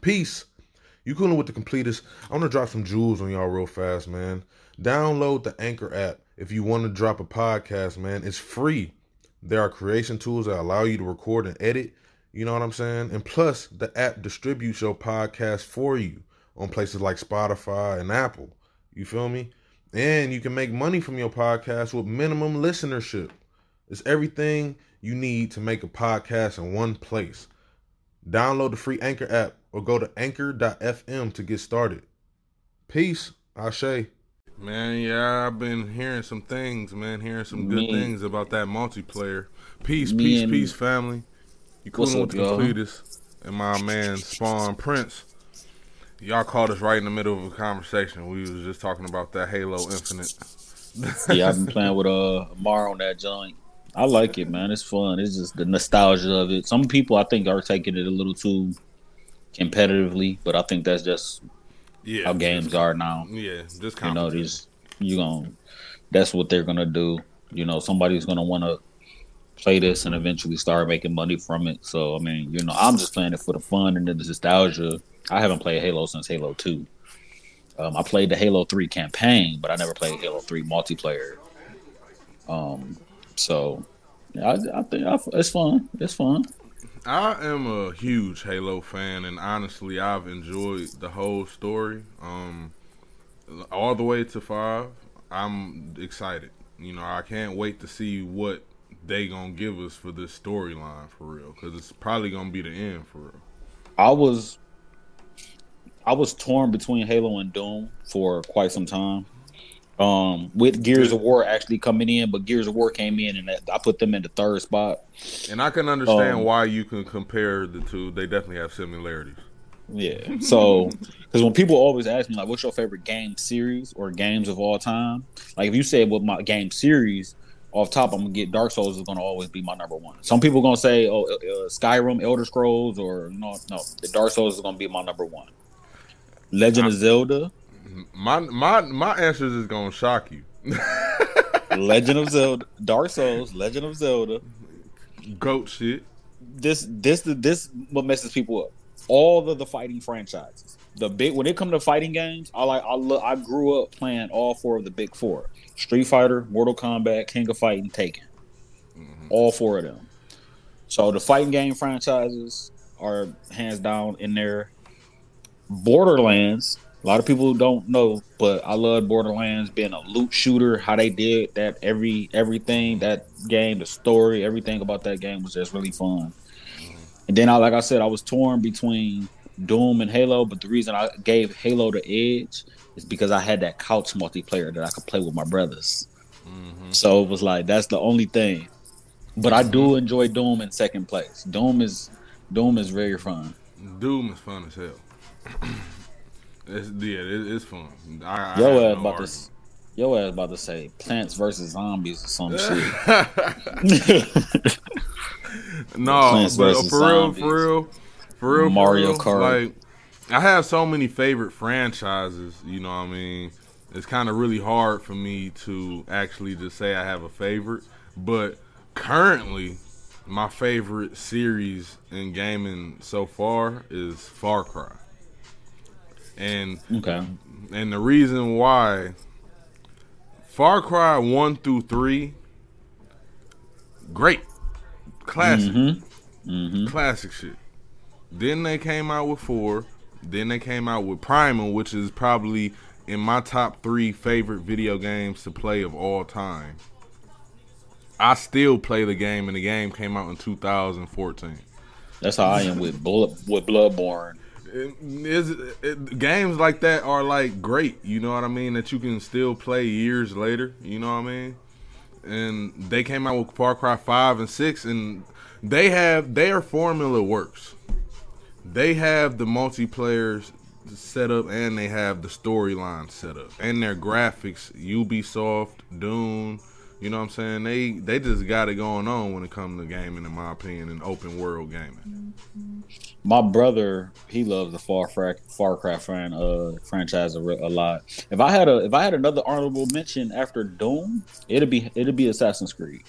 Peace. You coolin' with the completist. I want to drop some jewels on y'all real fast, man. Download the Anchor app if you want to drop a podcast, man. It's free. There are creation tools that allow you to record and edit. You know what I'm saying? And plus, the app distributes your podcast for you on places like Spotify and Apple. You feel me? And you can make money from your podcast with minimum listenership. It's everything you need to make a podcast in one place. Download the free Anchor app or go to anchor.fm to get started. Peace. Ashe. Man, yeah, I've been hearing some things, man, hearing some good Me- things about that multiplayer. Peace, Me peace, and- peace, family. You What's coolin' up, with the y'all? completist and my man Spawn Prince. Y'all caught us right in the middle of a conversation. We was just talking about that Halo Infinite. Yeah, I've been playing with uh Mar on that joint. I like it, man. It's fun. It's just the nostalgia of it. Some people I think are taking it a little too competitively, but I think that's just yeah, how games are now. Yeah, just You know, these you going that's what they're gonna do. You know, somebody's gonna wanna play this and eventually start making money from it. So I mean, you know, I'm just playing it for the fun and the nostalgia. I haven't played Halo since Halo Two. Um, I played the Halo Three campaign, but I never played Halo Three multiplayer. Um, so I, I think I, it's fun. It's fun. I am a huge Halo fan, and honestly, I've enjoyed the whole story, um, all the way to five. I'm excited. You know, I can't wait to see what they gonna give us for this storyline for real, because it's probably gonna be the end for real. I was I was torn between Halo and Doom for quite some time. Um, with Gears of War actually coming in, but Gears of War came in and I put them in the third spot. And I can understand Um, why you can compare the two. They definitely have similarities. Yeah. So, because when people always ask me like, "What's your favorite game series or games of all time?" Like, if you say what my game series off top, I'm gonna get Dark Souls is gonna always be my number one. Some people gonna say, "Oh, uh, Skyrim, Elder Scrolls," or no, no, the Dark Souls is gonna be my number one. Legend of Zelda. My my my answers is gonna shock you. Legend of Zelda, Dark Souls, Legend of Zelda. Goat shit. This, this, this, what messes people up. All of the fighting franchises. The big when it come to fighting games, I like. I look. I grew up playing all four of the big four: Street Fighter, Mortal Kombat, King of Fighting, Tekken. Mm-hmm. All four of them. So the fighting game franchises are hands down in there. Borderlands. A lot of people don't know, but I love Borderlands being a loot shooter. How they did that, every everything that game, the story, everything about that game was just really fun. And then, I, like I said, I was torn between Doom and Halo, but the reason I gave Halo the edge is because I had that couch multiplayer that I could play with my brothers. Mm-hmm. So it was like that's the only thing. But I do mm-hmm. enjoy Doom in second place. Doom is Doom is very fun. Doom is fun as hell. it's yeah, it, it's fun. I, I Yo ass no about to Yo ass about to say Plants versus Zombies or some shit. no, Plants but uh, vs. for real, for real, for real, Mario for real, Kart. Like, I have so many favorite franchises. You know what I mean? It's kind of really hard for me to actually just say I have a favorite. But currently, my favorite series in gaming so far is Far Cry. And okay. and the reason why Far Cry 1 through 3 great. Classic. Mm-hmm. Classic shit. Then they came out with 4. Then they came out with Primal, which is probably in my top 3 favorite video games to play of all time. I still play the game and the game came out in 2014. That's how I am with Bullet with Bloodborne. It- it, games like that are like great, you know what I mean? That you can still play years later, you know what I mean? And they came out with Far Cry five and six, and they have their formula works. They have the multiplayer set up, and they have the storyline set up, and their graphics. Ubisoft, Doom, you know what I'm saying? They they just got it going on when it comes to gaming, in my opinion, and open world gaming. My brother, he loves the Far Cry, Far Cry fran, uh, franchise a, a lot. If I had a if I had another honorable mention after Doom, it'd be it'd be Assassin's Creed.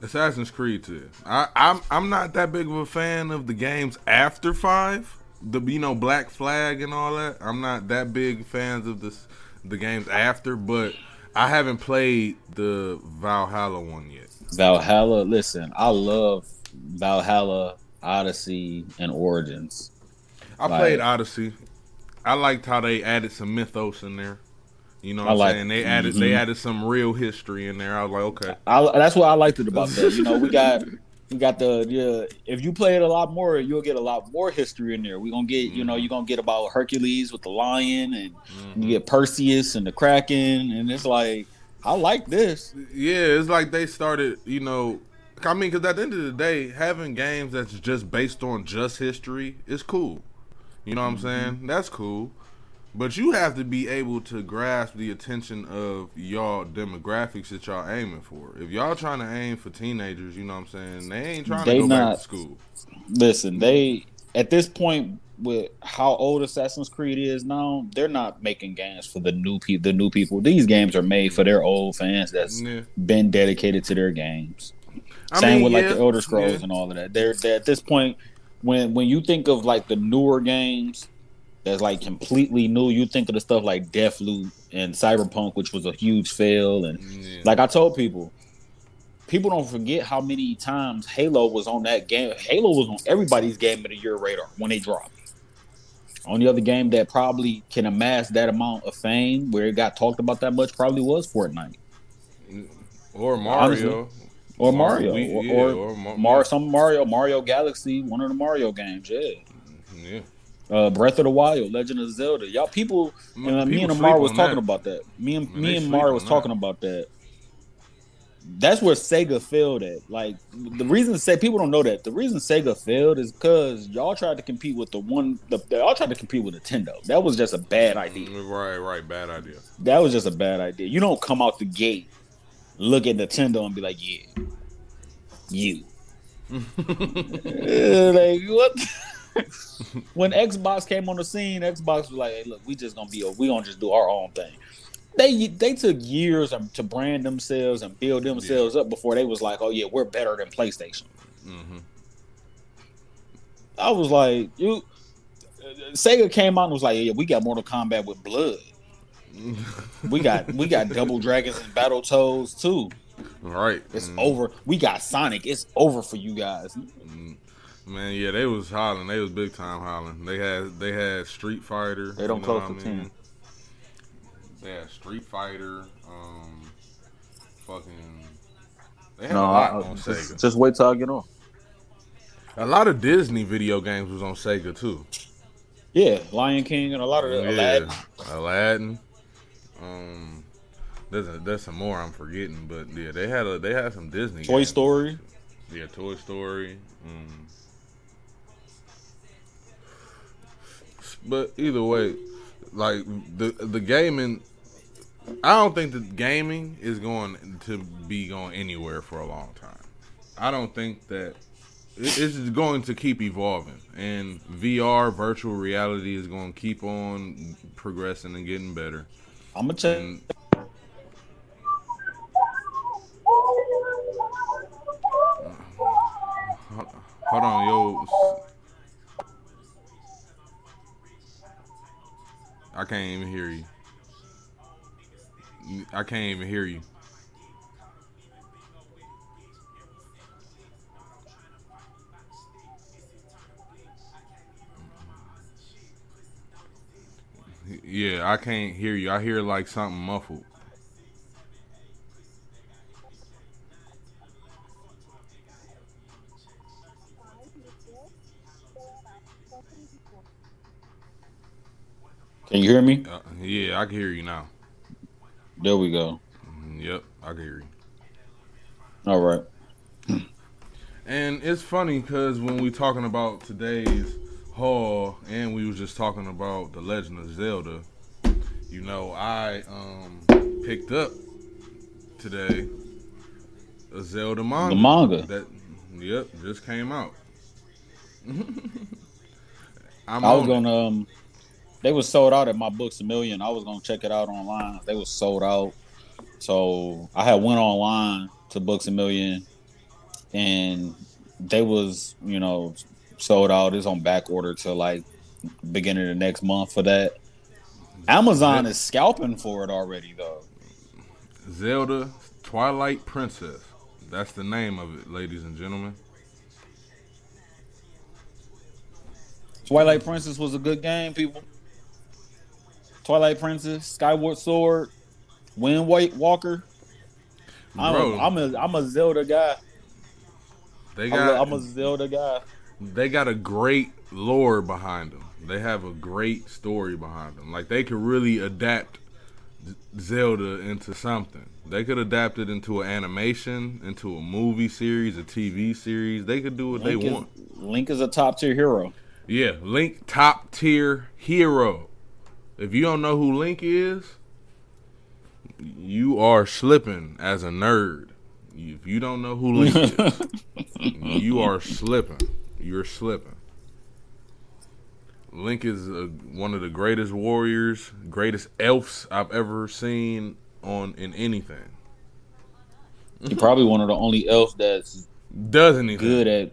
Assassin's Creed too. I, I'm I'm not that big of a fan of the games after five. the you know Black Flag and all that. I'm not that big fans of this the games after, but I haven't played the Valhalla one yet. Valhalla, listen, I love Valhalla, Odyssey, and Origins. I like, played Odyssey. I liked how they added some mythos in there. You know what I am like, saying? They added mm-hmm. they added some real history in there. I was like, okay. I, that's what I liked it about that. You know, we got we got the yeah. If you play it a lot more, you'll get a lot more history in there. We're gonna get you know mm-hmm. you're gonna get about Hercules with the lion, and mm-hmm. you get Perseus and the Kraken, and it's like I like this. Yeah, it's like they started. You know, I mean, because at the end of the day, having games that's just based on just history is cool. You know what I'm saying? Mm-hmm. That's cool. But you have to be able to grasp the attention of y'all demographics that y'all aiming for. If y'all trying to aim for teenagers, you know what I'm saying? They ain't trying they to go not, back to school. Listen, they at this point with how old Assassin's Creed is now, they're not making games for the new people. The new people. These games are made for their old fans that's yeah. been dedicated to their games. I Same mean, with like yeah, the Elder Scrolls yeah. and all of that. They're, they're at this point when when you think of like the newer games that's like completely new. You think of the stuff like Deathloop and Cyberpunk, which was a huge fail, and yeah. like I told people, people don't forget how many times Halo was on that game. Halo was on everybody's game of the year radar when they dropped. Only other game that probably can amass that amount of fame where it got talked about that much probably was Fortnite. Mm-hmm. Or Mario. Honestly. Or Mario. We, or, yeah, or, or Mar- Mar- some Mario, Mario Galaxy, one of the Mario games, yeah. Mm-hmm, yeah uh, Breath of the Wild, Legend of Zelda. Y'all people, and uh, me and Amar was talking that. about that. Me and me and Amar was talking that. about that. That's where Sega failed at. Like the reason say people don't know that the reason Sega failed is because y'all tried to compete with the one. The, y'all tried to compete with Nintendo. That was just a bad idea. Mm, right, right, bad idea. That was just a bad idea. You don't come out the gate, look at Nintendo, and be like, "Yeah, you." like what? When Xbox came on the scene, Xbox was like, "Hey, look, we just gonna be, a, we gonna just do our own thing." They they took years to brand themselves and build themselves yeah. up before they was like, "Oh yeah, we're better than PlayStation." Mm-hmm. I was like, "You." Sega came out and was like, "Yeah, we got Mortal Kombat with blood. we got we got Double Dragons and Battle Toads too. Right, it's mm. over. We got Sonic. It's over for you guys." Mm. Man, yeah, they was hollering. They was big time hollering. They had they had Street Fighter. They don't close the ten. They had Street Fighter. Um, fucking. They had no, a lot I, on just, Sega. Just wait till I get on. A lot of Disney video games was on Sega too. Yeah, Lion King and a lot of yeah, Aladdin. Aladdin. Um, there's a, there's some more I'm forgetting, but yeah, they had a they had some Disney. Toy games. Story. Yeah, Toy Story. Um, But either way, like the the gaming, I don't think the gaming is going to be going anywhere for a long time. I don't think that it's going to keep evolving, and VR, virtual reality, is going to keep on progressing and getting better. I'm gonna check. And, hold on, yo. I can't even hear you. I can't even hear you. Yeah, I can't hear you. I hear like something muffled. Can you hear me? Uh, yeah, I can hear you now. There we go. Mm, yep, I can hear you. All right. And it's funny because when we talking about today's haul, and we was just talking about the Legend of Zelda, you know, I um picked up today a Zelda manga. The manga that, yep, just came out. I'm I was gonna um they was sold out at my books a million. I was gonna check it out online. They was sold out. So I had went online to Books a Million, and they was you know sold out. It's on back order to like beginning of the next month for that. Amazon is scalping for it already though. Zelda Twilight Princess. That's the name of it, ladies and gentlemen. Twilight Princess was a good game, people. Twilight Princess, Skyward Sword, Wind Waker. I'm a, I'm a I'm a Zelda guy. They got I'm a, I'm a Zelda guy. They got a great lore behind them. They have a great story behind them. Like they could really adapt Zelda into something. They could adapt it into an animation, into a movie series, a TV series. They could do what Link they is, want. Link is a top tier hero. Yeah, Link top tier hero. If you don't know who Link is, you are slipping as a nerd. If you don't know who Link is, you are slipping. You're slipping. Link is a, one of the greatest warriors, greatest elves I've ever seen on in anything. He's probably one of the only elves that's does anything good at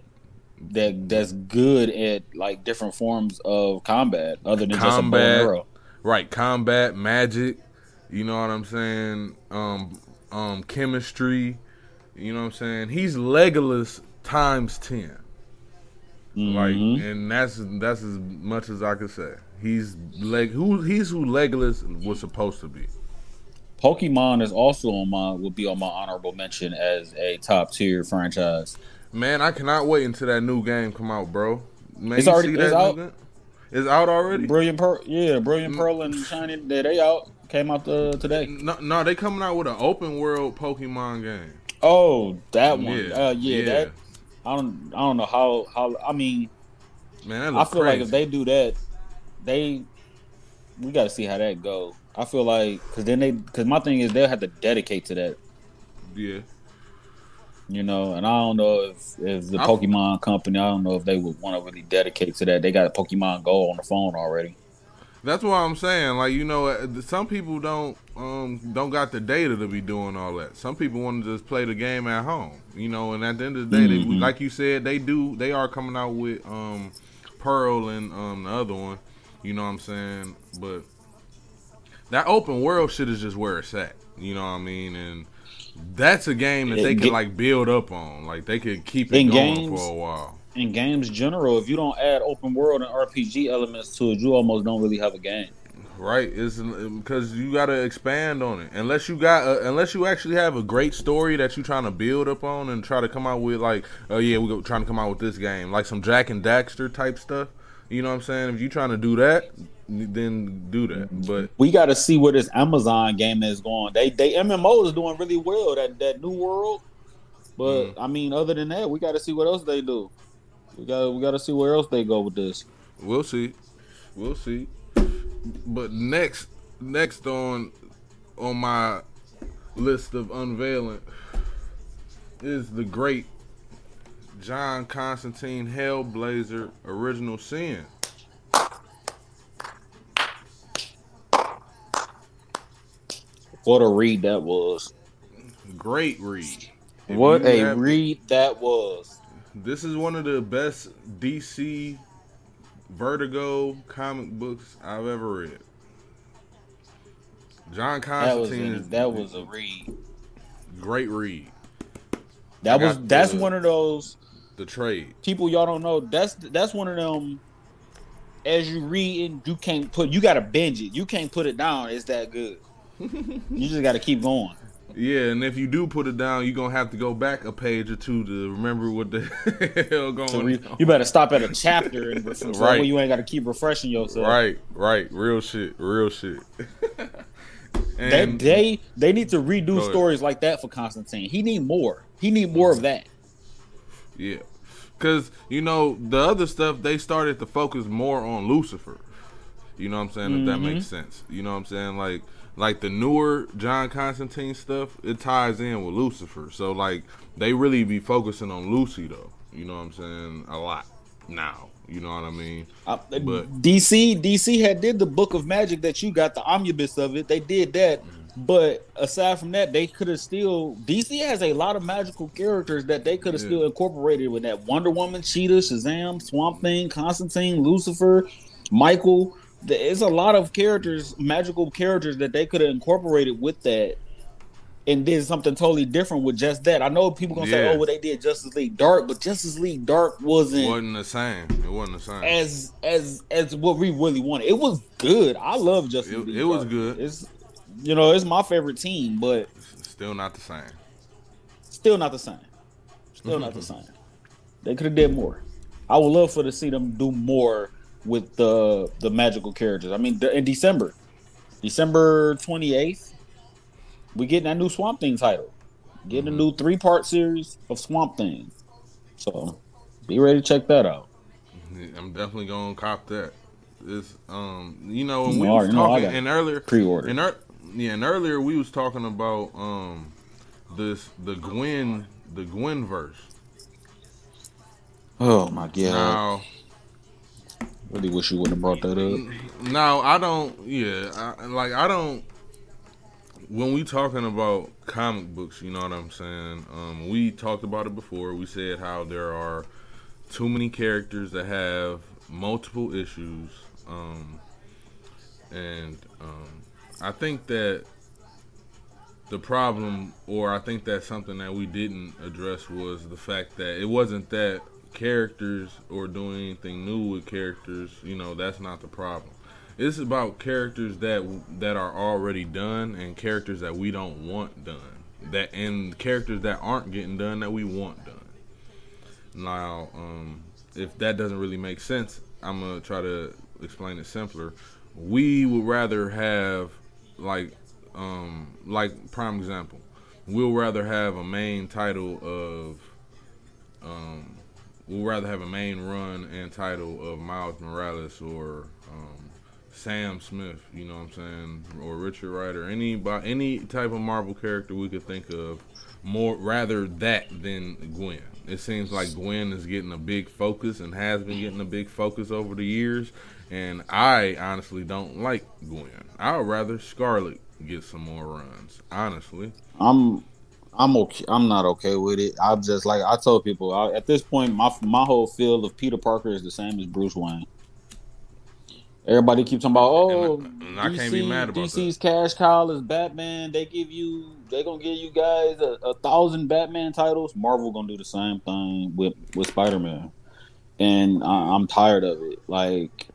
that. That's good at like different forms of combat, other than combat, just a bow arrow. Right, combat, magic. You know what I'm saying? Um, um, chemistry. You know what I'm saying? He's Legolas times 10 mm-hmm. Like, and that's that's as much as I could say. He's leg who he's who Legolas was supposed to be. Pokemon is also on my would be on my honorable mention as a top tier franchise. Man, I cannot wait until that new game come out, bro. Man, it's already it's out. It's out already. Brilliant Pearl, yeah, Brilliant. Pearl and Shiny. They, they out. Came out the, today. No, no, they coming out with an open world Pokemon game. Oh, that one. Yeah, uh, yeah, yeah. that. I don't. I don't know how. How. I mean, man, I feel crazy. like if they do that, they. We got to see how that go. I feel like because then they because my thing is they'll have to dedicate to that. Yeah. You know, and I don't know if if the Pokemon company, I don't know if they would want to really dedicate to that. They got a Pokemon Go on the phone already. That's what I'm saying. Like you know, uh, some people don't um, don't got the data to be doing all that. Some people want to just play the game at home. You know, and at the end of the day, mm-hmm. they, like you said, they do. They are coming out with um, Pearl and um, the other one. You know what I'm saying? But that open world shit is just where it's at. You know what I mean? And that's a game that they can like build up on. Like they could keep it going games, for a while in games general, if you don't add open world and RPG elements to it, you almost don't really have a game. Right, it's because you got to expand on it. Unless you got, uh, unless you actually have a great story that you're trying to build up on and try to come out with, like, oh yeah, we're trying to come out with this game, like some Jak and Daxter type stuff. You know what I'm saying? If you're trying to do that, then do that. But we got to see where this Amazon game is going. They, they MMO is doing really well. That that New World, but mm. I mean, other than that, we got to see what else they do. We got we got to see where else they go with this. We'll see. We'll see. But next next on on my list of unveiling is the great John Constantine Hellblazer Original Sin. What a read that was. Great read. If what a read that was. This is one of the best DC Vertigo comic books I've ever read. John Constantine. That was a, that was a read. Great read. That was that's the, one of those the trade people y'all don't know. That's that's one of them. As you read, and you can't put you got to binge it. You can't put it down. It's that good. you just got to keep going. Yeah, and if you do put it down, you're gonna have to go back a page or two to remember what the hell going re- on. You better stop at a chapter and right. you ain't got to keep refreshing yourself. Right, right, real shit, real shit. they, they they need to redo stories like that for Constantine. He need more. He need more of that. Yeah, because you know the other stuff they started to focus more on Lucifer. You know what I'm saying? Mm-hmm. If that makes mm-hmm. sense. You know what I'm saying? Like like the newer John Constantine stuff, it ties in with Lucifer. So like they really be focusing on Lucy though. You know what I'm saying? A lot now. You know what I mean? Uh, but DC DC had did the Book of Magic that you got the omnibus of it. They did that. But aside from that, they could have still DC has a lot of magical characters that they could have yeah. still incorporated with that Wonder Woman, Cheetah, Shazam, Swamp Thing, Constantine, Lucifer. Michael. There's a lot of characters, magical characters that they could have incorporated with that and did something totally different with just that. I know people gonna say, "Oh, well, they did Justice League Dark," but Justice League Dark wasn't wasn't the same. It wasn't the same. as as as what we really wanted. It was good. I love Justice It- League. it was Dark. good. It's you know, it's my favorite team, but Still not the same. still not the same. Still not the mm-hmm. same. They could have did more. I would love for to see them do more with the the magical characters. I mean, in December, December twenty eighth, we getting that new Swamp Thing title. Getting a new three part series of Swamp Thing. So be ready to check that out. I'm definitely gonna cop that. This, um, you know, when You we was talking and earlier Pre-order. and ear- yeah, and earlier we was talking about um, this the Gwen the Gwen verse. Oh my god! Now, Really wish you wouldn't have brought that up. now I don't. Yeah, I, like I don't. When we talking about comic books, you know what I'm saying. Um, we talked about it before. We said how there are too many characters that have multiple issues, um, and um, I think that the problem, or I think that something that we didn't address, was the fact that it wasn't that characters or doing anything new with characters. You know, that's not the problem. It's about characters that that are already done and characters that we don't want done. That and characters that aren't getting done that we want done. Now, um, if that doesn't really make sense, I'm gonna try to explain it simpler. We would rather have like um, like prime example, we'll rather have a main title of um, we'll rather have a main run and title of Miles Morales or um, Sam Smith, you know what I'm saying, or Richard Wright or any any type of Marvel character we could think of more rather that than Gwen. It seems like Gwen is getting a big focus and has been getting a big focus over the years, and I honestly don't like Gwen. I would rather Scarlet get some more runs, honestly. I'm I'm okay. I'm not okay with it. I'm just like I told people I, at this point, my my whole field of Peter Parker is the same as Bruce Wayne. Everybody keeps talking about oh, And I- oh, and I can't be mad about DC's cash cow is Batman. They give you, they gonna give you guys a, a thousand Batman titles. Marvel gonna do the same thing with with Spider Man, and I, I'm tired of it. Like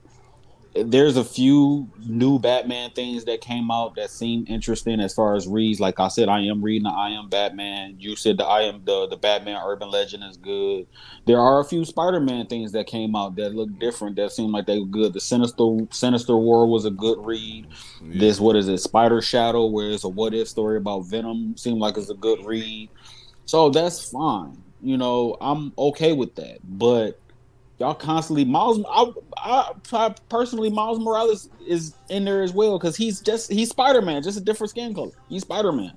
there's a few new Batman things that came out that seem interesting as far as reads. Like I said, I am reading the I am Batman. You said the I am the the Batman Urban Legend is good. There are a few Spider-Man things that came out that look different that seem like they were good. The Sinister Sinister War was a good read. Yeah. This what is it? Spider Shadow, where it's a what if story about Venom, seemed like it's a good read. So that's fine. You know, I'm okay with that. But y'all constantly Miles. I, I, I personally, Miles Morales is in there as well because he's just he's Spider Man, just a different skin color. He's Spider Man.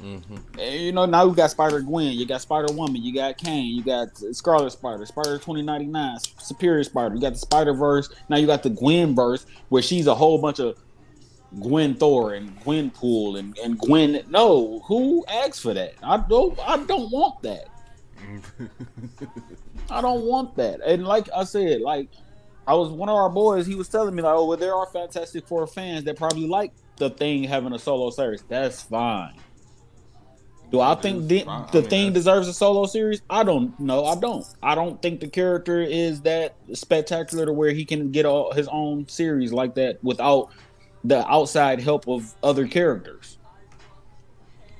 Mhm. You know, now we got Spider Gwen, you got Spider Woman, you got Kaine, you got Scarlet Spider, Spider twenty ninety nine, Superior Spider. You got the Spider Verse. Now you got the Gwen verse, where she's a whole bunch of Gwen Thor and Gwenpool and, and Gwen. No, who asked for that? I don't. I don't want that. I don't want that. And like I said, like I was one of our boys. He was telling me like, oh, well, there are Fantastic Four fans that probably like the thing having a solo series. That's fine. Do I think the. I mean, thing deserves a solo series? I don't know. I don't. I don't think the character is that spectacular to where he can get all his own series like that without the outside help of other characters.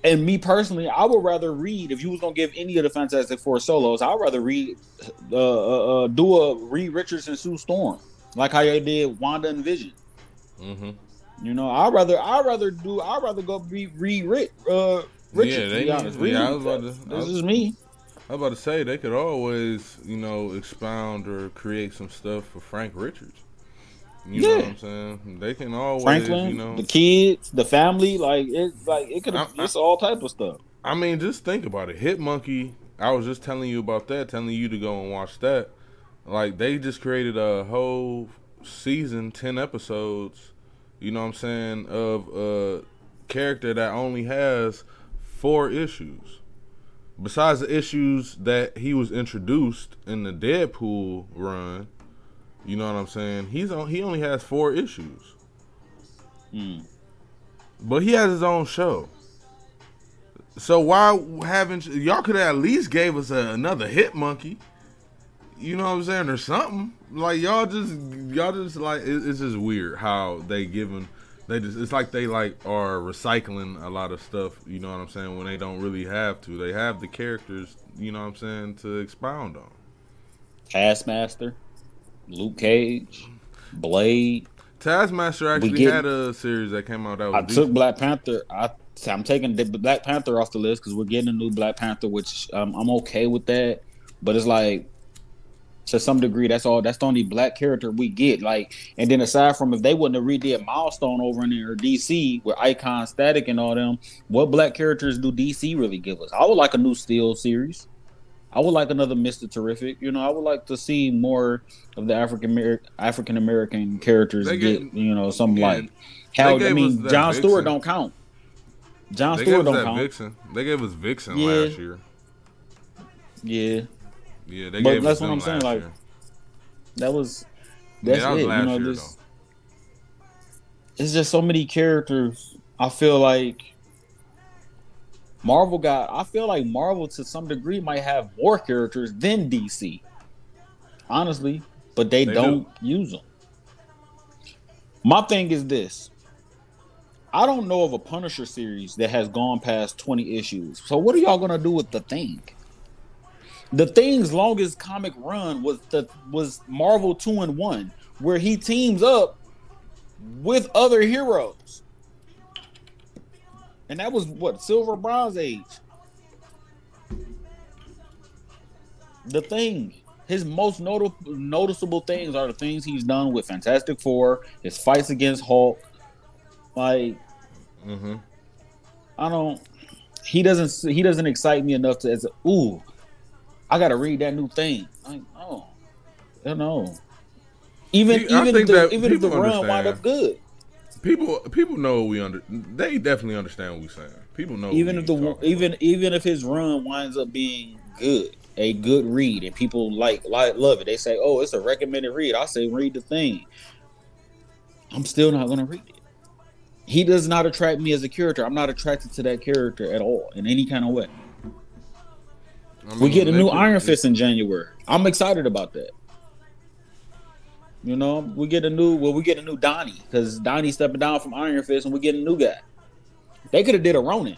And me personally, I would rather read if you was gonna give any of the Fantastic Four solos. I'd rather read, uh, uh, uh, do a Reed Richards and Sue Storm, like how they did Wanda and Vision. Mhm. You know, I'd rather I'd rather do I'd rather go be read Rick uh Richards. Yeah, to they- be honest, Reed, yeah, I was about to- this was- is me. I was about to say they could always, you know, expound or create some stuff for Frank Richards. You know Yeah. what I'm saying? They can always, Franklin, you know. the kids, the family, like it's like it could I- it's all type of stuff. I mean, just think about it. Hit Monkey. I was just telling you about that, telling you to go and watch that. Like they just created a whole season, ten episodes. You know what I'm saying of a character that only has four issues. Besides the issues that he was introduced in the Deadpool run, You know what I'm saying? He's on. He only has four issues, Hmm. but he has his own show. So why haven't y'all could have at least gave us a, another hit monkey? You know what I'm saying, or something like y'all just y'all just like it, it's just weird how they giving they just it's like they like are recycling a lot of stuff. You know what I'm saying when they don't really have to. They have the characters. You know what I'm saying to expound on. Taskmaster, Luke Cage, Blade. Taskmaster actually get- had a series that came out that was I took. Black Panther. I I'm taking the Black Panther off the list because we're getting a new Black Panther, which um, I'm okay with that. But it's like to some degree, that's all. That's the only black character we get. Like, and then aside from if they wouldn't have redid Milestone over in there, or DC with Icon Static and all them, what black characters do DC really give us? I would like a new Steel series. I would like another Mister Terrific. You know, I would like to see more of the African American African American characters They get, you know, something yeah, like how I mean John Vixen. Stewart don't count. John They Stewart don't count. Vixen. They gave us Vixen Yeah. last year. Yeah, Yeah, they But gave that's what I'm saying, like, year. that was Yeah, that's that was it. last you know, year this it's just so many characters. I feel like Marvel got. I feel like Marvel to some degree might have more characters than DC. Honestly, but they, They don't use them. My thing is this. I don't know of a Punisher series that has gone past 20 issues. So what are y'all gonna do with the thing? The thing's longest comic run was the was Marvel 2 and 1, where he teams up with other heroes. And that was what Silver Bronze Age. The thing, his most notable noticeable things are the things he's done with Fantastic Four, his fights against Hulk. Like Mm-hmm. I don't. He doesn't. He doesn't excite me enough to as a, ooh. I gotta read that new thing. Like oh, I don't know. Even See, even if the even if the run wind up good. People, people know we under. They definitely understand what we're saying. People know. even if the even about. even if his run winds up being good, a good read, and people like like love it. They say, "Oh, it's a recommended read." I say, "Read the thing." I'm still not gonna read it. He does not attract me as a character. I'm not attracted to that character at all in any kind of way. I we get a new Iron Fist in January. I'm excited about that. You know, we get a new well, we get a new Donnie because Donnie's stepping down from Iron Fist, and we get a new guy. They could have did a Ronin.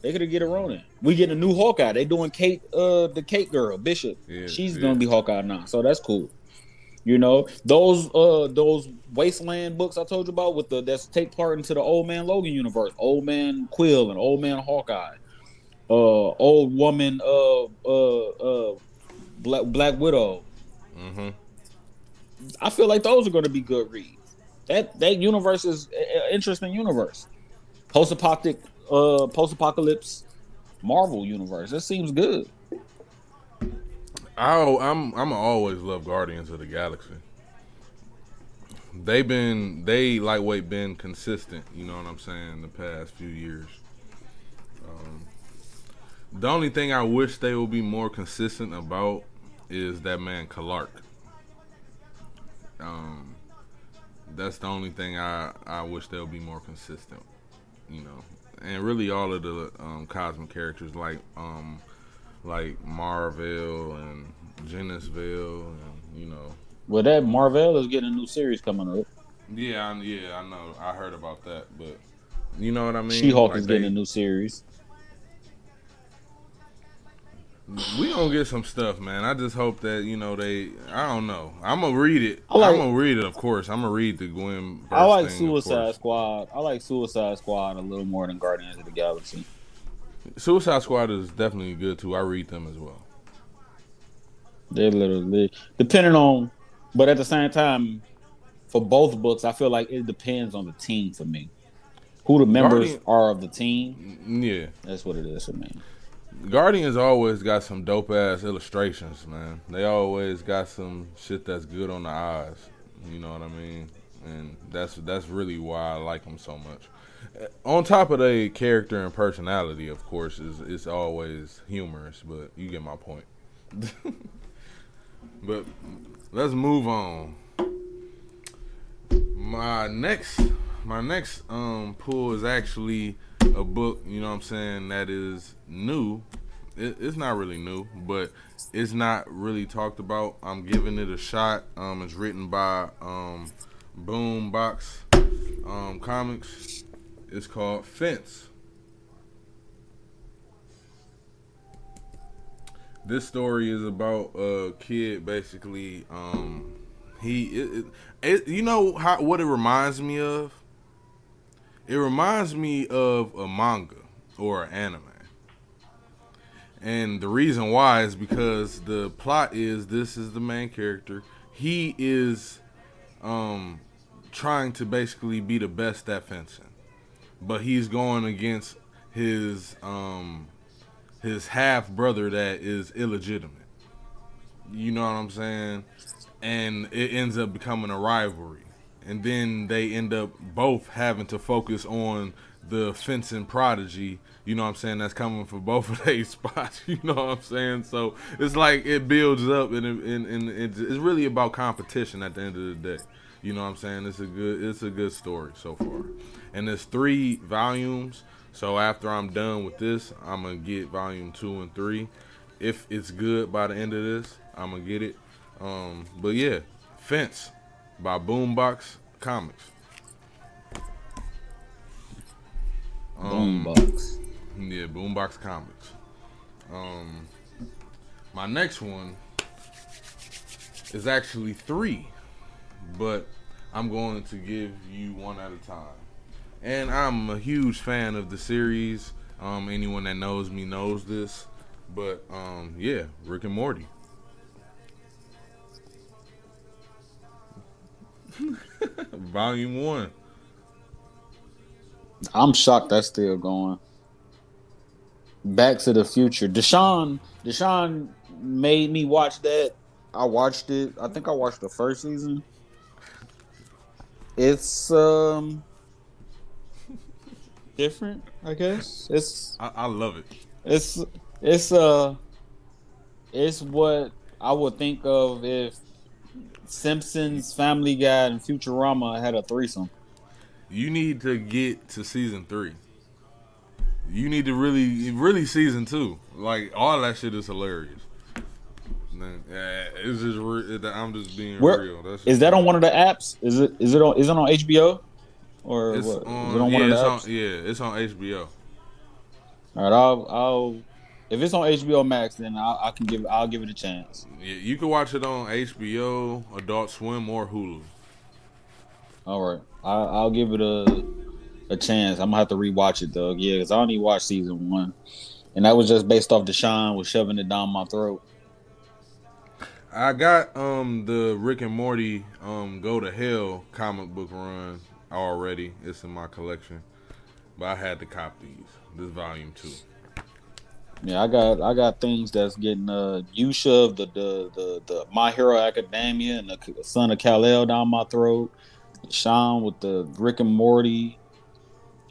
They could have get a Ronin. We get a new Hawkeye. They doing Kate, uh, the Kate girl, Bishop. Yeah, She's yeah. gonna be Hawkeye now, so that's cool. You know those uh those Wasteland books I told you about with the that's take part into the Old Man Logan universe, Old Man Quill and Old Man Hawkeye, uh, Old Woman, uh, uh, uh, Black Black Widow. Mhm. I feel like those are going to be good reads. That that universe is an interesting universe. Post apocalyptic, uh, post apocalypse, Marvel universe. That seems good. I I'm I'm always love Guardians of the Galaxy. They've been they lightweight been consistent. You know what I'm saying? The past few years. Um, the only thing I wish they would be more consistent about is that man Clark. Um, that's the only thing I I wish they'll be more consistent. You know, and really all of the um, cosmic characters like um like Marvel and Genis-Vell and you know Well, that Marvel is getting a new series coming up. yeah I, yeah I know I heard about that but you know what I mean She Hulk Like is getting a new series. We gonna get some stuff man I just hope that you know they I don't know I'm gonna read it I like- I'm gonna read it of course I'm gonna read the Gwen I like thing, Suicide. Squad. I like Suicide Squad a little more than Guardians of the Galaxy. Suicide Squad is definitely good too I read them as well They're literally depending on, but at the same time, for both books, I feel like it depends on the team for me. Who the members Guardian- are of the team. Yeah That's what it is for me. Guardians always got some dope ass illustrations, man. They always got some shit that's good on the eyes. You know what I mean? And that's that's really why I like them so much. On top of the character and personality, of course, is it's always humorous. But you get my point. but let's move on. my next my next um pull is actually a book, you know what I'm saying, that is new. It, it's not really new, but it's not really talked about. I'm giving it a shot. Um it's written by um Boombox um Comics. It's called Fence. This story is about a kid basically um he it, it, you know how what it reminds me of it reminds me of a manga or an anime. And the reason why is because the plot is this is the main character. He is um trying to basically be the best at fencing. But he's going against his um his half brother that is illegitimate. You know what i'm saying? And it ends up becoming a rivalry. And then they end up both having to focus on the fencing prodigy, you know what I'm saying, that's coming for both of their spots, you know what I'm saying? So it's like it builds up and, it, and, and it's really about competition at the end of the day. You know what I'm saying? It's a good it's a good story so far. And there's three volumes. So after I'm done with this, I'm gonna get volume two and three. If it's good by the end of this, I'm gonna get it. Um, but yeah, Fence by Boombox Comics. Um, Boombox. Yeah, Boombox Comics. Um, my next one is actually three, but I'm going to give you one at a time. And I'm a huge fan of the series. Um, anyone that knows me knows this. But um, yeah, Rick and Morty. Volume one. I'm shocked that's still going. Back to the Future. Deshaun, Deshaun made me watch that. I watched it. I think I watched the first season. It's um different, I guess. It's I, I love it. it's it's uh it's what I would think of if Simpsons, Family Guy, and Futurama had a threesome. You need to get to season three. You need to really, really season two. Like all that shit is hilarious. Man, it's just, re- I'm just being Where- real. That's Is that on one of the apps? Is it is it on is it on HBO? Or It's what? on, it on yeah, it's on, yeah, it's on HBO. All right, I'll I'll if it's on HBO Max, then I, I can give I'll give it a chance. Yeah, you can watch it on HBO, Adult Swim, or Hulu. All right, I, I'll give it a a chance. I'm gonna have to rewatch it though. Yeah, because I only watched season one, and that was just based off Deshaun was shoving it down my throat. I got um the Rick and Morty um Go to Hell comic book run already. It's in my collection, but I had to cop these. This volume two. Yeah, I got I got things that's getting uh the the the, the My Hero Academia and the Son of Kal El down my throat. Sean with the Rick and Morty.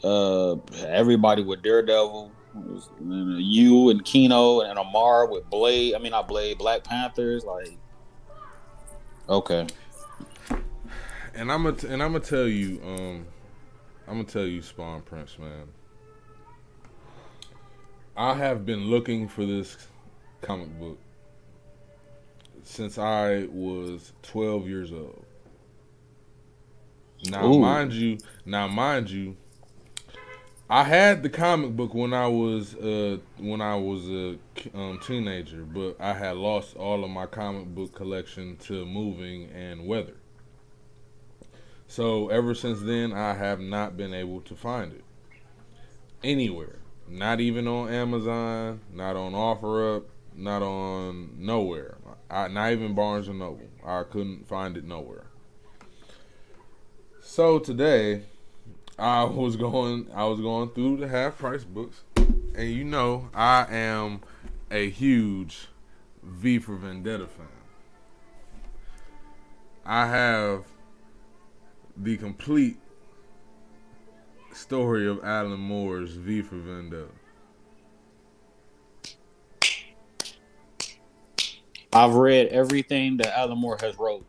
Uh, everybody with Daredevil. And you and Kino and Amar with Blade. I mean, not Blade. Black Panthers. Like, okay. And I'm gonna and I'm gonna tell you, um, I'm gonna tell you, Spawn Prince, man. I have been looking for this comic book since I was 12 years old. Now, Ooh. mind you, now mind you, I had the comic book when I was uh when I was a um, teenager, but I had lost all of my comic book collection to moving and weather. So ever since then, I have not been able to find it anywhere. Not even on Amazon, not on OfferUp, not on nowhere. I, not even Barnes and Noble. I couldn't find it nowhere. So today, I was going. I was going through the half price books, and you know, I am a huge V for Vendetta fan. I have the complete story of Alan Moore's V for Vendetta. I've read everything that Alan Moore has wrote.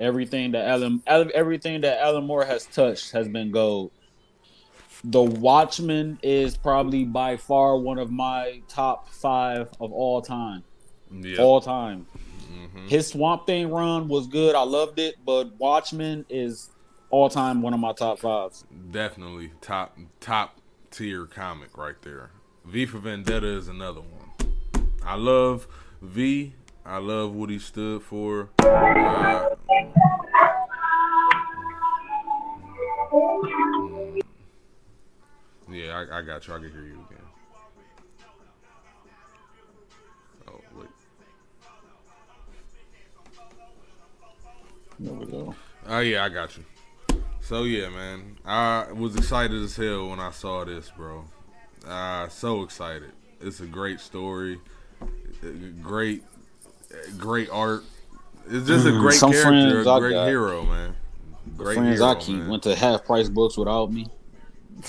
Everything that Alan, everything that Alan Moore has touched has been gold. The Watchmen is probably by far one of my top five of all time. Yeah. All time. Mhm. His Swamp Thing run was good. I loved it, but Watchmen is all time one of my top fives. Definitely top top tier comic right there. V for Vendetta is another one. I love V. I love what he stood for. Uh, yeah, I, I got you. I can hear you again. There we go. Oh yeah, I got you. So yeah, man, I was excited as hell when I saw this, bro. Uh, so excited. It's a great story, uh, great, great art. It's just a great Mm, Some character, a I great got- hero, man. Great friends hero, I keep man. went to half price books without me.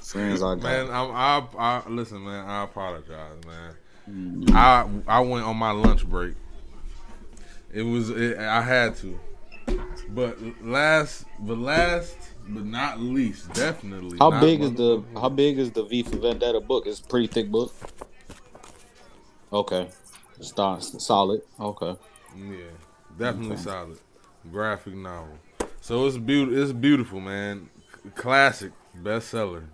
friends I got. Man, I'm, I, I listen, man. I apologize, man. Mm. I I went on my lunch break. It was it, I had to, but last, but last, but not least, definitely. How big is the how big is the V for Vendetta book? It's a pretty thick book. Okay. Start solid. Okay. Yeah, definitely solid. Graphic novel. So it's beautiful. It's beautiful, man. Classic bestseller.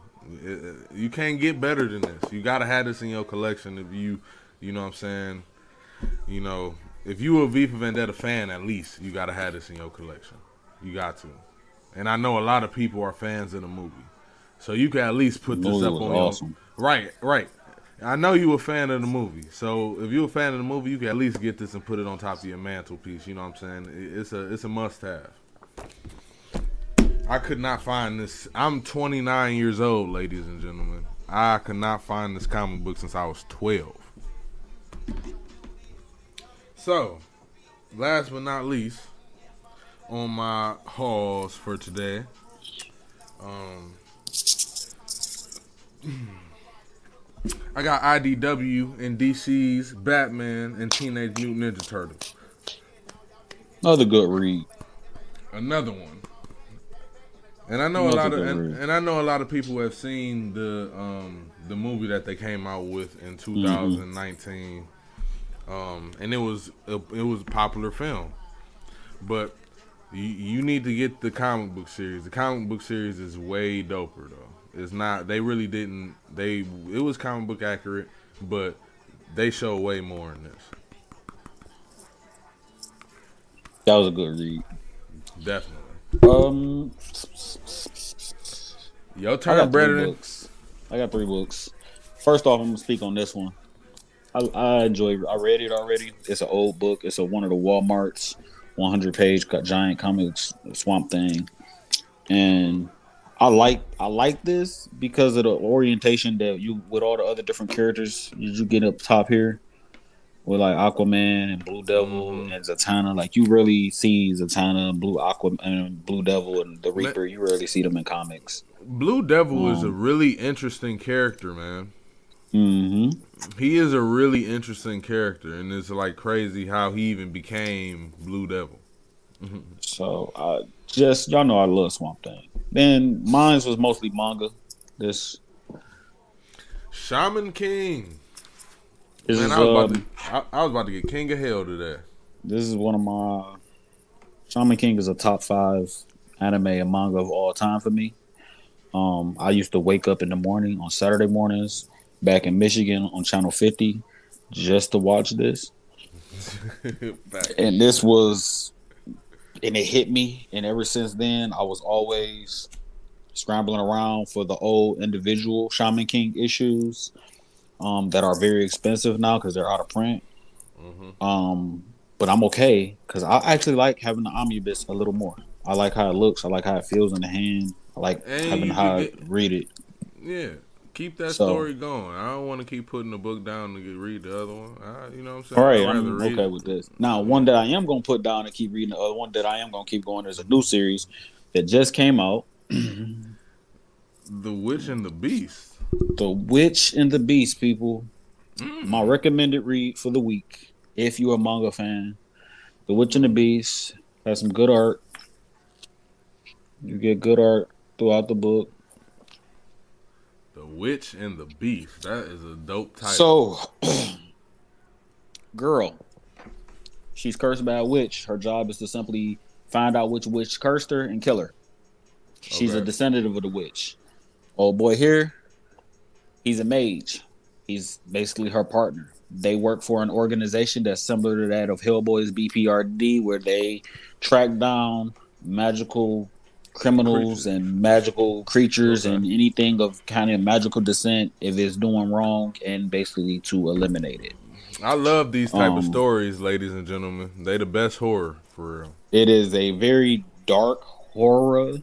It- it- you can't get better than this. You gotta have this in your collection if you, you know what I'm saying. You know, if you a V for Vendetta fan, at least you gotta have this in your collection. You got to. And I know a lot of people are fans of the movie, so you can at least put this Movie up was on awesome. your right, right. I know you a fan of the movie, so if you're a fan of the movie, you can at least get this and put it on top of your mantelpiece. You know what I'm saying? It's a it's a must have. I could not find this. I'm 29 years old, ladies and gentlemen. I could not find this comic book since I was 12. So, last but not least, on my hauls for today, um, I got IDW and DC's Batman and Teenage Mutant Ninja Turtles. Another good read. Another one. And I know a lot of and, and I know a lot of people have seen the um the movie that they came out with in Mm-hmm. 2019. Um and it was a, it was a popular film. But you, you need to get the comic book series. The comic book series is way doper though. It's not they really didn't they it was comic book accurate, but they show way more in this. That was a good read. Definitely. Um, Your I turn, got three Brethren. books. I got three books. First off, I'm gonna speak on this one. I, I enjoy. I read it already. It's an old book. It's a one of the Walmart's 100 page giant comics Swamp Thing, and I like I like this because of the orientation that you with all the other different characters you get up top here. With like Aquaman and Blue Devil Mhm. and Zatanna, like you really see Zatanna, Blue Aqua, and Blue Devil and the Reaper. You rarely see them in comics. Blue Devil is a Um, really interesting character, man. Hmm He is a really interesting character, and it's like crazy how he even became Blue Devil. So I just y'all know I love Swamp Thing. Then mine's was mostly manga. This Shaman King. this Man, is I was, about um, to, I, I was about to get King of Hell today. this is one of my Shaman King is a top five anime and manga of all time for me. Um, I used to wake up in the morning on Saturday mornings back in Michigan on Channel 50 just to watch this. And this was and it hit me. And ever since then i was always scrambling around for the old individual shaman king issues um, that are very expensive now because they're out of print. Mhm. um, but i'm okay because i actually like having the omnibus a little more. I like how it looks. I like how it feels in the hand. I like And having how I read it. Yeah, keep that So- story going. I don't want to keep putting the book down to get, read the other one. I, you know what I'm saying? All right, I'm okay it. with this. Now, one that I am gonna put down and keep reading. The other one that I am gonna keep going. is a new series that just came out. The Witch and the Beast. The Witch and the Beast, people. Mm. My recommended read for the week, if you're a manga fan. The Witch and the Beast has some good art. You get good art throughout the book. The Witch and the Beast. That is a dope title. So, girl, she's cursed by a witch. Her job is to simply find out which witch cursed her and kill her. She's a descendant of the witch. Old boy here, he's a mage. He's basically her partner. They work for an organization that's similar to that of Hellboy's BPRD, where they track down magical criminals Creatures. and magical creatures Okay. and anything of kind of magical descent if it's doing wrong, and basically to eliminate it. I love these type of Um, stories, ladies and gentlemen. They the best horror for real. It is a very dark horror,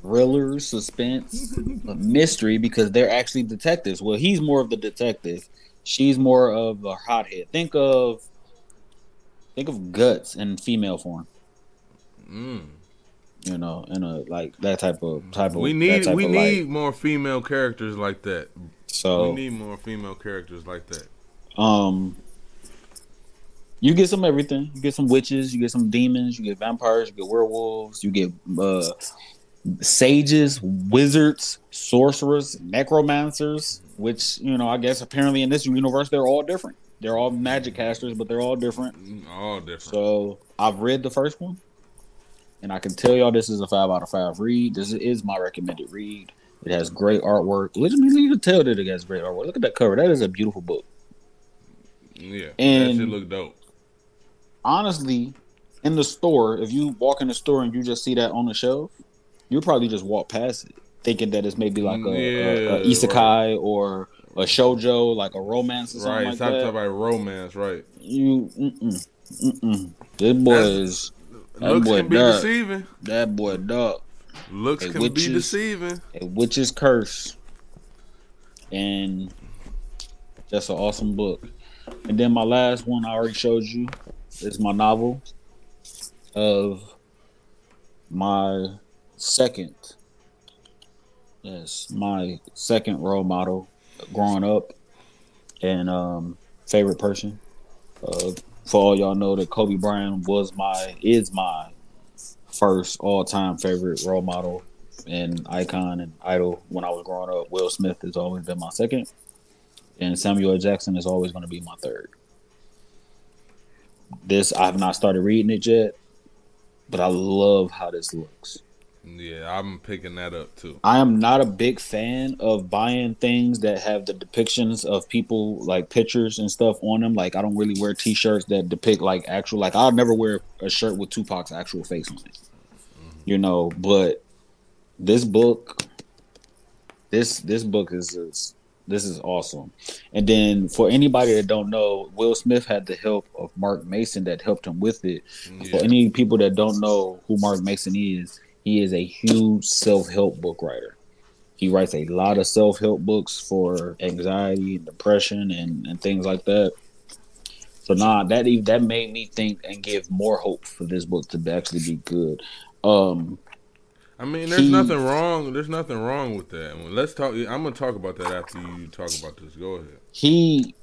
thriller, suspense, mystery because they're actually detectives. Well, he's more of the detective. She's more of a hothead. Think of think of guts in female form. Mm. You know, in a like that type of type of We need we need light. more female characters like that. so we need more female characters like that. um you get some everything. You get some witches, you get some demons, you get vampires, you get werewolves, you get uh sages, wizards, sorcerers, necromancers, which, you know, I guess apparently in this universe they're all different. They're all magic casters, but they're all different. Mm, All different. So I've read the first one, and I can tell y'all this is a five out of five read. This is my recommended read. It has great artwork. Legitimately, you can tell that it has great artwork. Look at that cover. That is a beautiful book. yeah, and- that should look dope. Honestly, in the store, if you walk in the store and you just see that on the shelf, you'll probably just walk past it, thinking that it's maybe like a, a, a Yeah, isekai or a shojo, like a romance or something Right, like that. talking about romance. Right, You, mm-mm, mm-mm. This boy That's- is That looks boy can be dark. deceiving. that boy dog. Looks Hey, can be deceiving. a witch's curse and that's an awesome book and then my last one i already showed you is my novel of my second yes my second role model growing up and um favorite person uh for all y'all know that kobe bryant was my is my first all-time favorite role model and icon and idol when I was growing up. Will Smith has always been my second, and Samuel Jackson is always going to be my third. This I have not started reading it yet, but I love how this looks. Yeah, I'm picking that up too. I am not a big fan of buying things that have the depictions of people like pictures and stuff on them. Like I don't really wear T-shirts that depict like actual. Like I'll never wear a shirt with Tupac's actual face on it. You know, but this book, this this book is, is this is awesome. And then for anybody that don't know, Will Smith had the help of Mark Mason that helped him with it. For any people that don't know who Mark Mason is, he is a huge self-help book writer. He writes a lot of self-help books for anxiety and depression and, and things like that. So nah, that even that made me think and give more hope for this book to actually be good. Um, I mean, there's he- nothing wrong. There's nothing wrong with that. Let's talk. I'm gonna talk about that after you talk about this. Go ahead. he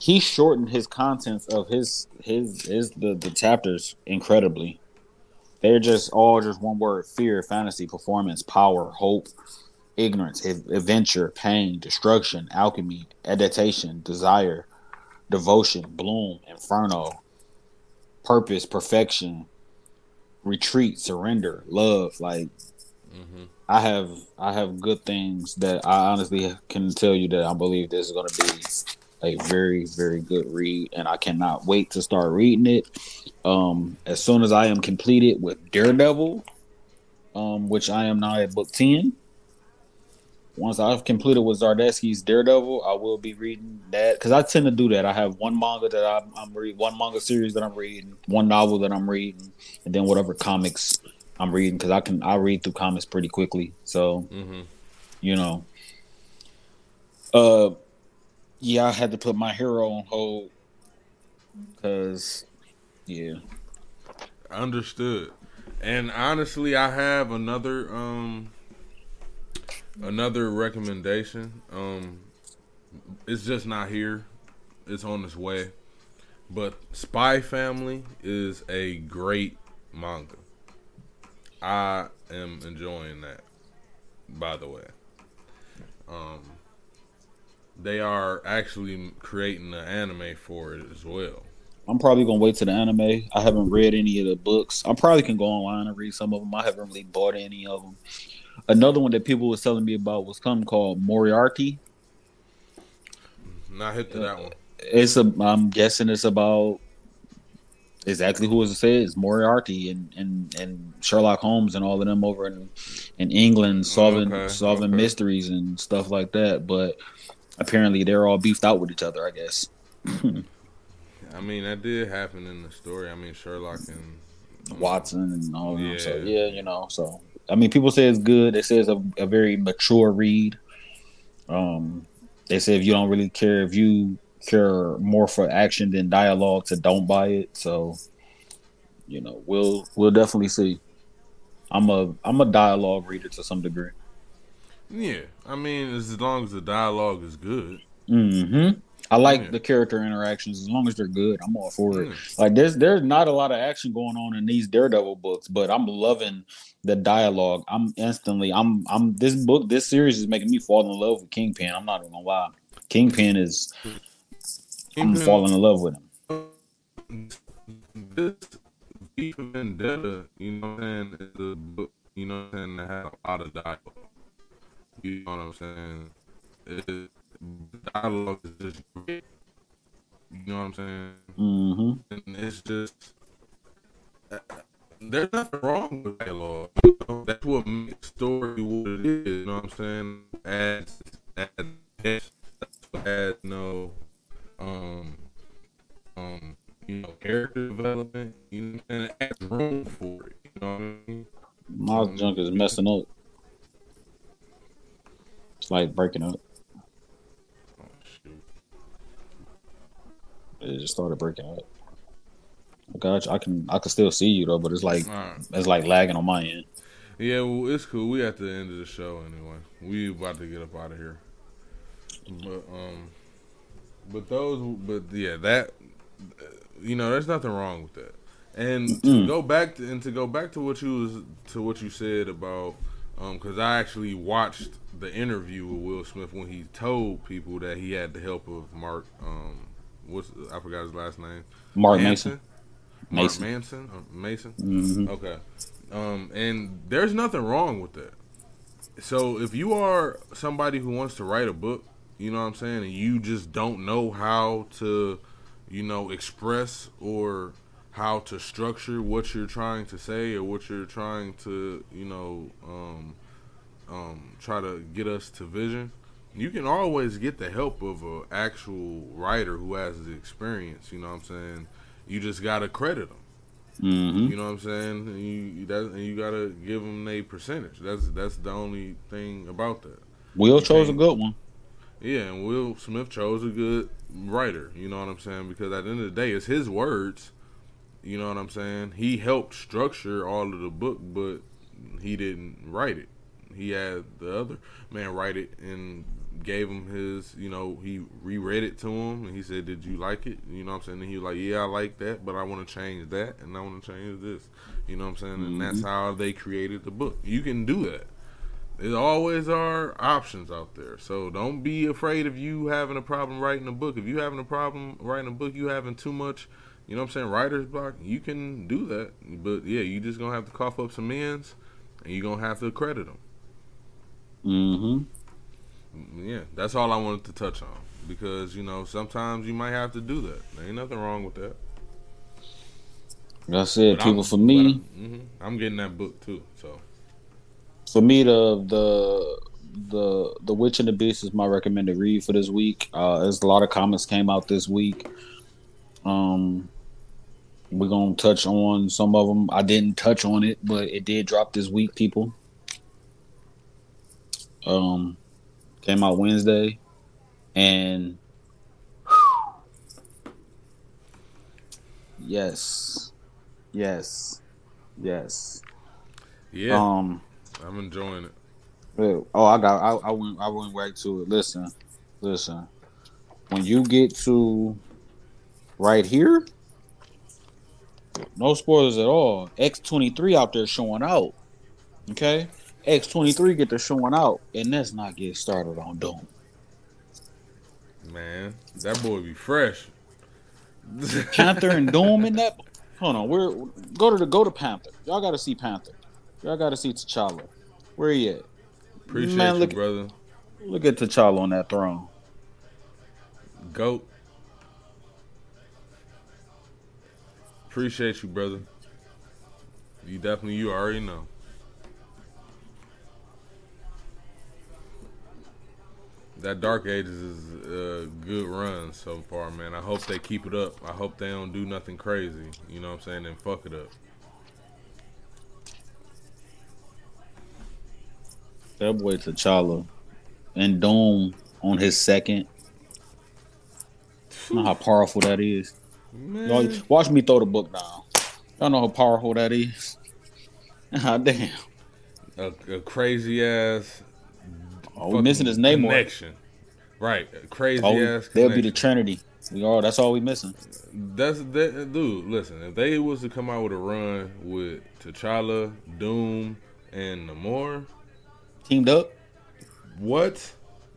he shortened his contents of his his his the, the chapters incredibly. They're just all just one word: fear, fantasy, performance, power, hope, ignorance, ad- adventure, pain, destruction, alchemy, adaptation, desire, devotion, bloom, inferno, purpose, perfection, retreat, surrender, love. Like hmm I have I have good things that I honestly can tell you that I believe this is going to be a very very good read and I cannot wait to start reading it. Um as soon as I am completed with Daredevil um which I am now at book 10. Once I've completed with Zdarsky's Daredevil, I will be reading that cuz I tend to do that. I have one manga that I'm, I'm reading, one manga series that I'm reading, one novel that I'm reading, and then whatever comics I'm reading because I can I read through comics pretty quickly. So hmm you know, uh, yeah, I had to put my hero on hold because yeah, Understood. And honestly, I have another um another recommendation. Um it's just not here. It's on its way. But Spy Family is a great manga. I am enjoying that. By the way, um, they are actually creating an anime for it as well. I'm probably gonna wait to the anime. I haven't read any of the books. I probably can go online and read some of them. I haven't really bought any of them. Another one that people was telling me about was something called Moriarty. Not hit to that one. It's a. I'm guessing it's about exactly who was it says Moriarty and, and and Sherlock Holmes and all of them over in in England solving Okay, solving okay. mysteries and stuff like that. But apparently they're all beefed out with each other. I guess. I mean, that did happen in the story. I mean, Sherlock and Watson and all of them. So Yeah. yeah, you know. So I mean, people say it's good. They say it's a, a very mature read. Um, they say if you don't really care, if you care more for action than dialogue, to don't buy it. So you know, we'll we'll definitely see. I'm a I'm a dialogue reader to some degree. Yeah, I mean, as long as the dialogue is good. hmm I like Yeah. the character interactions as long as they're good. I'm all for it. Yeah. Like there's there's not a lot of action going on in these Daredevil books, but I'm loving the dialogue. I'm instantly I'm I'm this book this series is making me fall in love with Kingpin. I'm not gonna lie. Kingpin is I'm falling in love with him. This V Vendetta, you know what I'm saying, is a book, you know what I'm saying, that had a lot of dialogue. You know what I'm saying? It, dialogue is just great. You know what I'm saying? Mm-hmm. and it's just uh, there's nothing wrong with dialogue. You know? That's what makes story what it is. You know what I'm saying? Adds, adds, that's what adds no, um, um, you know, character development. You know, and it adds room for it. You know what I mean? My junk is messing up. It's like breaking up. Oh shoot! It just started breaking up. I got you. I can I can still see you though, but it's like right. it's like lagging on my end. Yeah, well, it's cool. We at the end of the show anyway. We about to get up out of here. But um, but those, but yeah, that you know, there's nothing wrong with that. And to go back to, and to go back to what you was to what you said about um, because I actually watched the interview with Will Smith when he told people that he had the help of Mark. Um, what's I forgot his last name. Mark Mason. Mark Mason. Manson. Or Mason. hmm Okay. Um, and there's nothing wrong with that. So if you are somebody who wants to write a book, you know what I'm saying, and you just don't know how to, you know, express or how to structure what you're trying to say or what you're trying to, you know, um, um, try to get us to vision, you can always get the help of an actual writer who has the experience. You know what I'm saying? You just gotta credit them. hmm You know what I'm saying? And you you- that, and you gotta give them a percentage. That's that's the only thing about that. Will chose a good one. Yeah, and Will Smith chose a good writer. You know what I'm saying? Because at the end of the day, it's his words. You know what I'm saying? He helped structure all of the book, but he didn't write it. He had the other man write it and gave him his. You know, he reread it to him and he said, "Did you like it?" You know what I'm saying? And he was like, "Yeah, I like that, but I want to change that and I want to change this." You know what I'm saying? And that's mm-hmm. how they created the book. You can do that. There always are options out there. So don't be afraid of you having a problem writing a book. If you having a problem writing a book, you having too much, you know what I'm saying, writer's block, you can do that. But yeah, you just gonna have to cough up some ends and you're gonna have to credit them. hmm Yeah, that's all I wanted to touch on. Because, you know, sometimes you might have to do that. There ain't nothing wrong with that. I said, But people I'm- for me, I'm, mhm, I'm getting that book too. So for me the the the the Witch and the Beast is my recommended read for this week. Uh, there's a lot of comments came out this week. Um, we're gonna touch on some of them. I didn't touch on it, but it did drop this week. People, um, came out Wednesday, and yes, yes, yes. yeah, Um. I'm enjoying it. Oh, I got. I, I went. I went right to it. Listen, listen. When you get to right here. No spoilers at all. X twenty three out there showing out. Okay, X twenty three get the showing out, and let's not get started on Doom. Man, that boy be fresh. Panther and Doom in that. Hold on, we're go to the go to Panther. Y'all got to see Panther. Y'all got to see T'Challa. Where he at? Appreciate Man, you, look- brother. Look at T'Challa on that throne. Goat. Appreciate you, brother. You definitely, you already know. That Dark Ages is a good run so far, man. I hope they keep it up. I hope they don't do nothing crazy. You know what I'm saying? And fuck it up. That boy T'Challa and Doom on his second. You know how powerful that is. Y'all, Man, watch me throw the book down. Y'all know how powerful that is. Ah, damn. a, a crazy ass. Oh, we missing his name. More. Right, a crazy Oh, ass. they'll be the. Trinity. We are. That's all we missing. That's that dude. Listen, if they was to come out with a run with T'Challa, Doom, and Namor, Teamed up. what?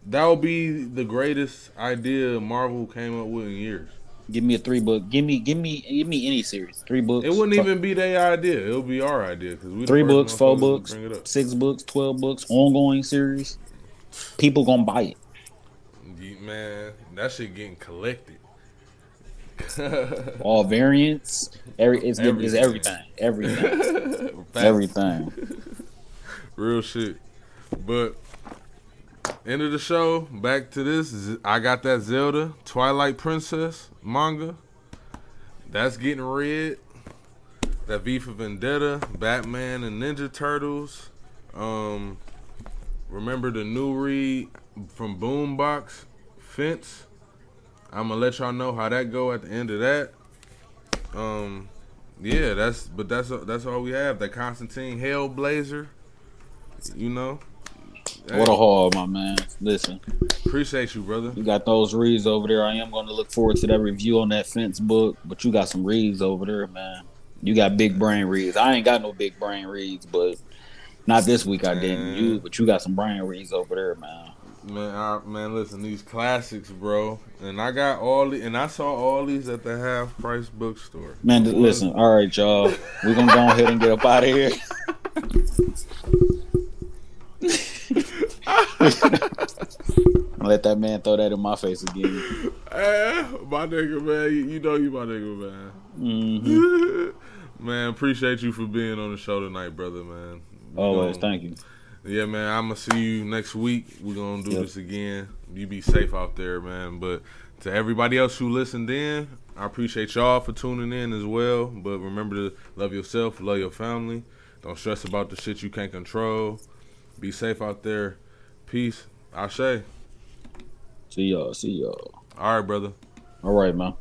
That would be the greatest idea Marvel came up with in years. Give me a three book. Give me, give me, give me any series. Three books. It wouldn't even be their idea. It'll be our idea because we three books, four books, Bring it up. six books, twelve books, ongoing series. People gonna buy it. Man, that shit getting collected. All variants. Every it's, getting, it's Everything. everything. Everything. Everything. Real shit. But end of the show. Back to this. I got that Zelda Twilight Princess manga. That's getting read. That V for Vendetta, Batman and Ninja Turtles. Um, remember the new read from Boombox, Fence. I'm gonna let y'all know how that go at the end of that. Um, yeah, that's but that's that's all we have. That Constantine Hellblazer. You know. What a haul, my man. Listen, Appreciate you, brother. you got those reads over there. I am going to look forward to that review on that fence book, but you got some reads over there, man. You got big brain reads. I ain't got no big brain reads, but not this week I didn't. You, but you got some brain reads over there, man. Man, I, man, listen, these classics, bro. And I got all the, and I saw all these at the half price bookstore. Man, th- listen. All right, y'all. We're gonna go ahead and get up out of here. Let that man throw that in my face again. Eh, my nigga, man, you, you know you my nigga, man. hmm man, appreciate you for being on the show tonight, brother, man. We Always, gonna- thank you. Yeah, man, I'm gonna see you next week. We're gonna do Yep. this again. You be safe out there, man. But to everybody else who listened in, I appreciate y'all for tuning in as well. But remember to love yourself, love your family. Don't stress about the shit you can't control. Be safe out there. Peace. Ashe. See y'all. See y'all. All right, brother. All right, man.